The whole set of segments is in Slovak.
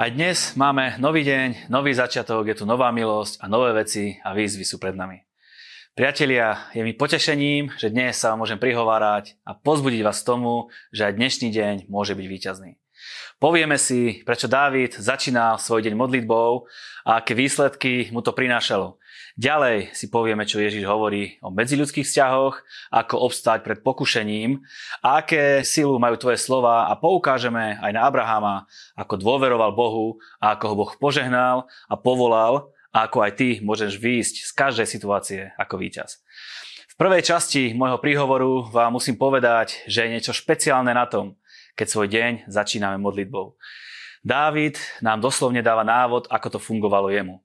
Aj dnes máme nový deň, nový začiatok, je tu nová milosť a nové veci a výzvy sú pred nami. Priatelia, je mi potešením, že dnes sa vám môžem prihovárať a pozbudiť vás tomu, že aj dnešný deň môže byť víťazný. Povieme si, prečo Dávid začínal svoj deň modlitbou a aké výsledky mu to prinášalo. Ďalej si povieme, čo Ježiš hovorí o medziľudských vzťahoch, ako obstáť pred pokušením a aké silu majú tvoje slova a poukážeme aj na Abrahama, ako dôveroval Bohu a ako ho Boh požehnal a povolal a ako aj ty môžeš výjsť z každej situácie ako víťaz. V prvej časti môjho príhovoru vám musím povedať, že je niečo špeciálne na tom, keď svoj deň začíname modlitbou. Dávid nám doslovne dáva návod, ako to fungovalo jemu.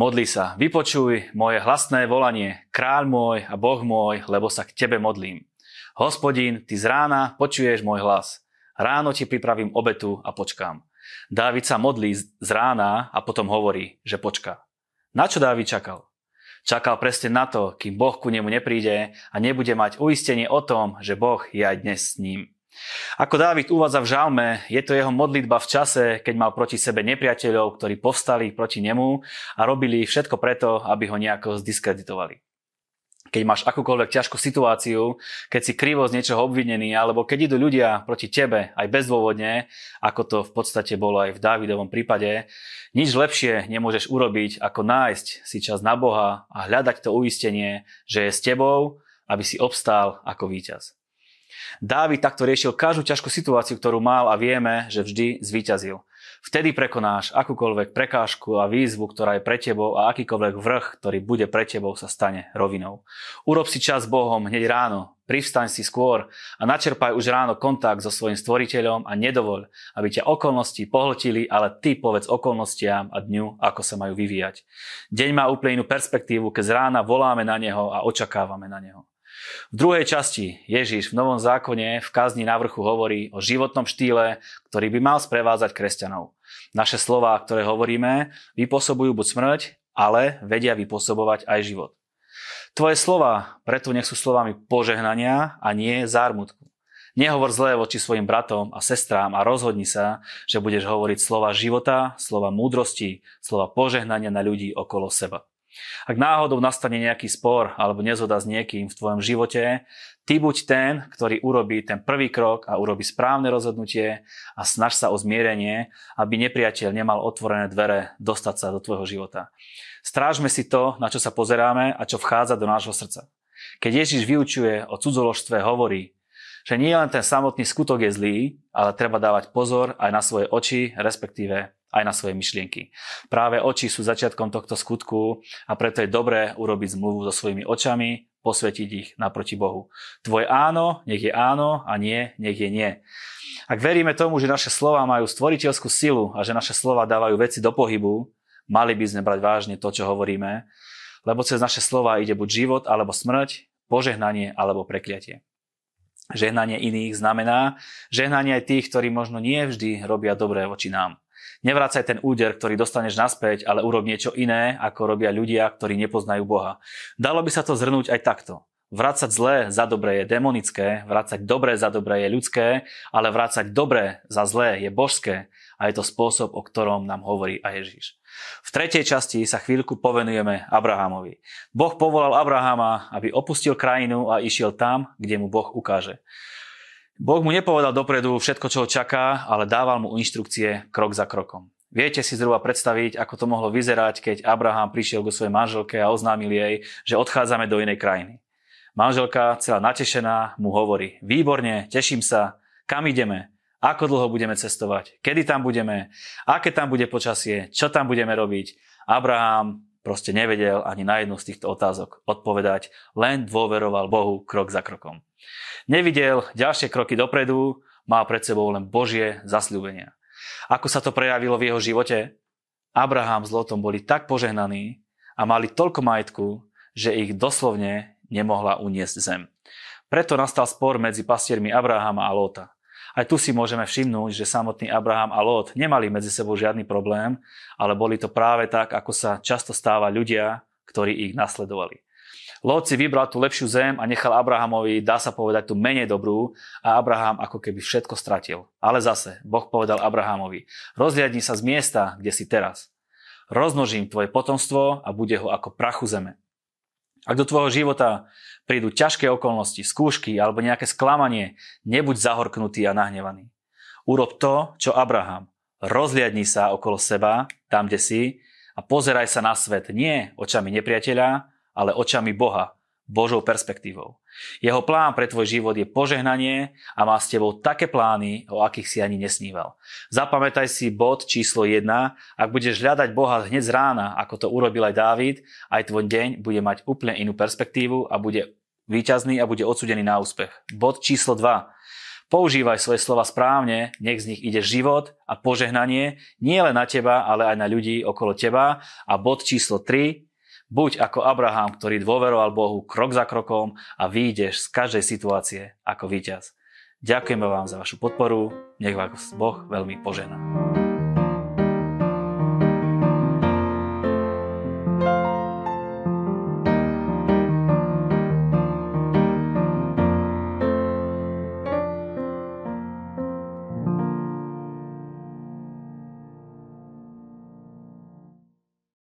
Modli sa, vypočuj moje hlasné volanie, kráľ môj a Boh môj, lebo sa k tebe modlím. Hospodín, ty z rána počuješ môj hlas. Ráno ti pripravím obetu a počkám. Dávid sa modlí z rána a potom hovorí, že počká. Na čo Dávid čakal? Čakal presne na to, kým Boh ku nemu nepríde a nebude mať uistenie o tom, že Boh je aj dnes s ním. Ako Dávid uvádza v žalme, je to jeho modlitba v čase, keď mal proti sebe nepriateľov, ktorí povstali proti nemu a robili všetko preto, aby ho nejako zdiskreditovali. Keď máš akúkoľvek ťažkú situáciu, keď si krivo z niečoho obvinený, alebo keď idú ľudia proti tebe aj bezdôvodne, ako to v podstate bolo aj v Dávidovom prípade, nič lepšie nemôžeš urobiť, ako nájsť si čas na Boha a hľadať to uistenie, že je s tebou, aby si obstál ako víťaz. Dávid takto riešil každú ťažkú situáciu, ktorú mal a vieme, že vždy zvíťazil. Vtedy prekonáš akúkoľvek prekážku a výzvu, ktorá je pre tebou a akýkoľvek vrch, ktorý bude pre tebou, sa stane rovinou. Urob si čas s Bohom hneď ráno, privstaň si skôr a načerpaj už ráno kontakt so svojim stvoriteľom a nedovoľ, aby ťa okolnosti pohltili, ale ty povedz okolnostiam a dňu, ako sa majú vyvíjať. Deň má úplne inú perspektívu, keď z rána voláme na neho a očakávame na neho. V druhej časti Ježiš v Novom zákone v kazni na vrchu hovorí o životnom štýle, ktorý by mal sprevádzať kresťanov. Naše slova, ktoré hovoríme, vypôsobujú buď smrť, ale vedia vypôsobovať aj život. Tvoje slova preto nech sú slovami požehnania a nie zármutku. Nehovor zlé voči svojim bratom a sestrám a rozhodni sa, že budeš hovoriť slova života, slova múdrosti, slova požehnania na ľudí okolo seba. Ak náhodou nastane nejaký spor alebo nezhoda s niekým v tvojom živote, ty buď ten, ktorý urobí ten prvý krok a urobí správne rozhodnutie a snaž sa o zmierenie, aby nepriateľ nemal otvorené dvere dostať sa do tvojho života. Strážme si to, na čo sa pozeráme a čo vchádza do nášho srdca. Keď Ježiš vyučuje o cudzoložstve, hovorí, že nie len ten samotný skutok je zlý, ale treba dávať pozor aj na svoje oči, respektíve aj na svoje myšlienky. Práve oči sú začiatkom tohto skutku a preto je dobré urobiť zmluvu so svojimi očami, posvetiť ich naproti Bohu. Tvoje áno, nech je áno a nie, nech je nie. Ak veríme tomu, že naše slova majú stvoriteľskú silu a že naše slova dávajú veci do pohybu, mali by sme brať vážne to, čo hovoríme, lebo cez naše slova ide buď život alebo smrť, požehnanie alebo prekliatie. Žehnanie iných znamená žehnanie aj tých, ktorí možno nie vždy robia dobré voči nám. Nevracaj ten úder, ktorý dostaneš naspäť, ale urob niečo iné, ako robia ľudia, ktorí nepoznajú Boha. Dalo by sa to zhrnúť aj takto. Vrácať zlé za dobré je demonické, vrácať dobré za dobré je ľudské, ale vrácať dobré za zlé je božské a je to spôsob, o ktorom nám hovorí aj Ježiš. V tretej časti sa chvíľku povenujeme Abrahamovi. Boh povolal Abrahama, aby opustil krajinu a išiel tam, kde mu Boh ukáže. Boh mu nepovedal dopredu všetko, čo ho čaká, ale dával mu inštrukcie krok za krokom. Viete si zhruba predstaviť, ako to mohlo vyzerať, keď Abraham prišiel ku svojej manželke a oznámil jej, že odchádzame do inej krajiny. Manželka, celá natešená, mu hovorí, výborne, teším sa, kam ideme, ako dlho budeme cestovať, kedy tam budeme, aké tam bude počasie, čo tam budeme robiť. Abraham proste nevedel ani na jednu z týchto otázok odpovedať, len dôveroval Bohu krok za krokom. Nevidel ďalšie kroky dopredu, mal pred sebou len Božie zasľúbenia. Ako sa to prejavilo v jeho živote? Abraham s Lotom boli tak požehnaní a mali toľko majetku, že ich doslovne nemohla uniesť zem. Preto nastal spor medzi pastiermi Abrahama a Lota. Aj tu si môžeme všimnúť, že samotný Abraham a Lot nemali medzi sebou žiadny problém, ale boli to práve tak, ako sa často stáva ľudia, ktorí ich nasledovali. Lot si vybral tú lepšiu zem a nechal Abrahamovi, dá sa povedať, tú menej dobrú a Abraham ako keby všetko stratil. Ale zase, Boh povedal Abrahamovi, rozhliadni sa z miesta, kde si teraz. Rozmnožím tvoje potomstvo a bude ho ako prachu zeme. Ak do tvojho života prídu ťažké okolnosti, skúšky alebo nejaké sklamanie, nebuď zahorknutý a nahnevaný. Urob to, čo Abraham. Rozliadni sa okolo seba, tam, kde si, a pozeraj sa na svet nie očami nepriateľa, ale očami Boha, Božou perspektívou. Jeho plán pre tvoj život je požehnanie a má s tebou také plány, o akých si ani nesníval. Zapamätaj si bod číslo 1. Ak budeš hľadať Boha hneď z rána, ako to urobil aj Dávid, aj tvoj deň bude mať úplne inú perspektívu a bude víťazný a bude odsudený na úspech. Bod číslo 2. Používaj svoje slova správne, nech z nich ide život a požehnanie nie len na teba, ale aj na ľudí okolo teba. A bod číslo 3. Buď ako Abraham, ktorý dôveroval Bohu krok za krokom a vyjdeš z každej situácie ako víťaz. Ďakujeme vám za vašu podporu, nech vás Boh veľmi požehná.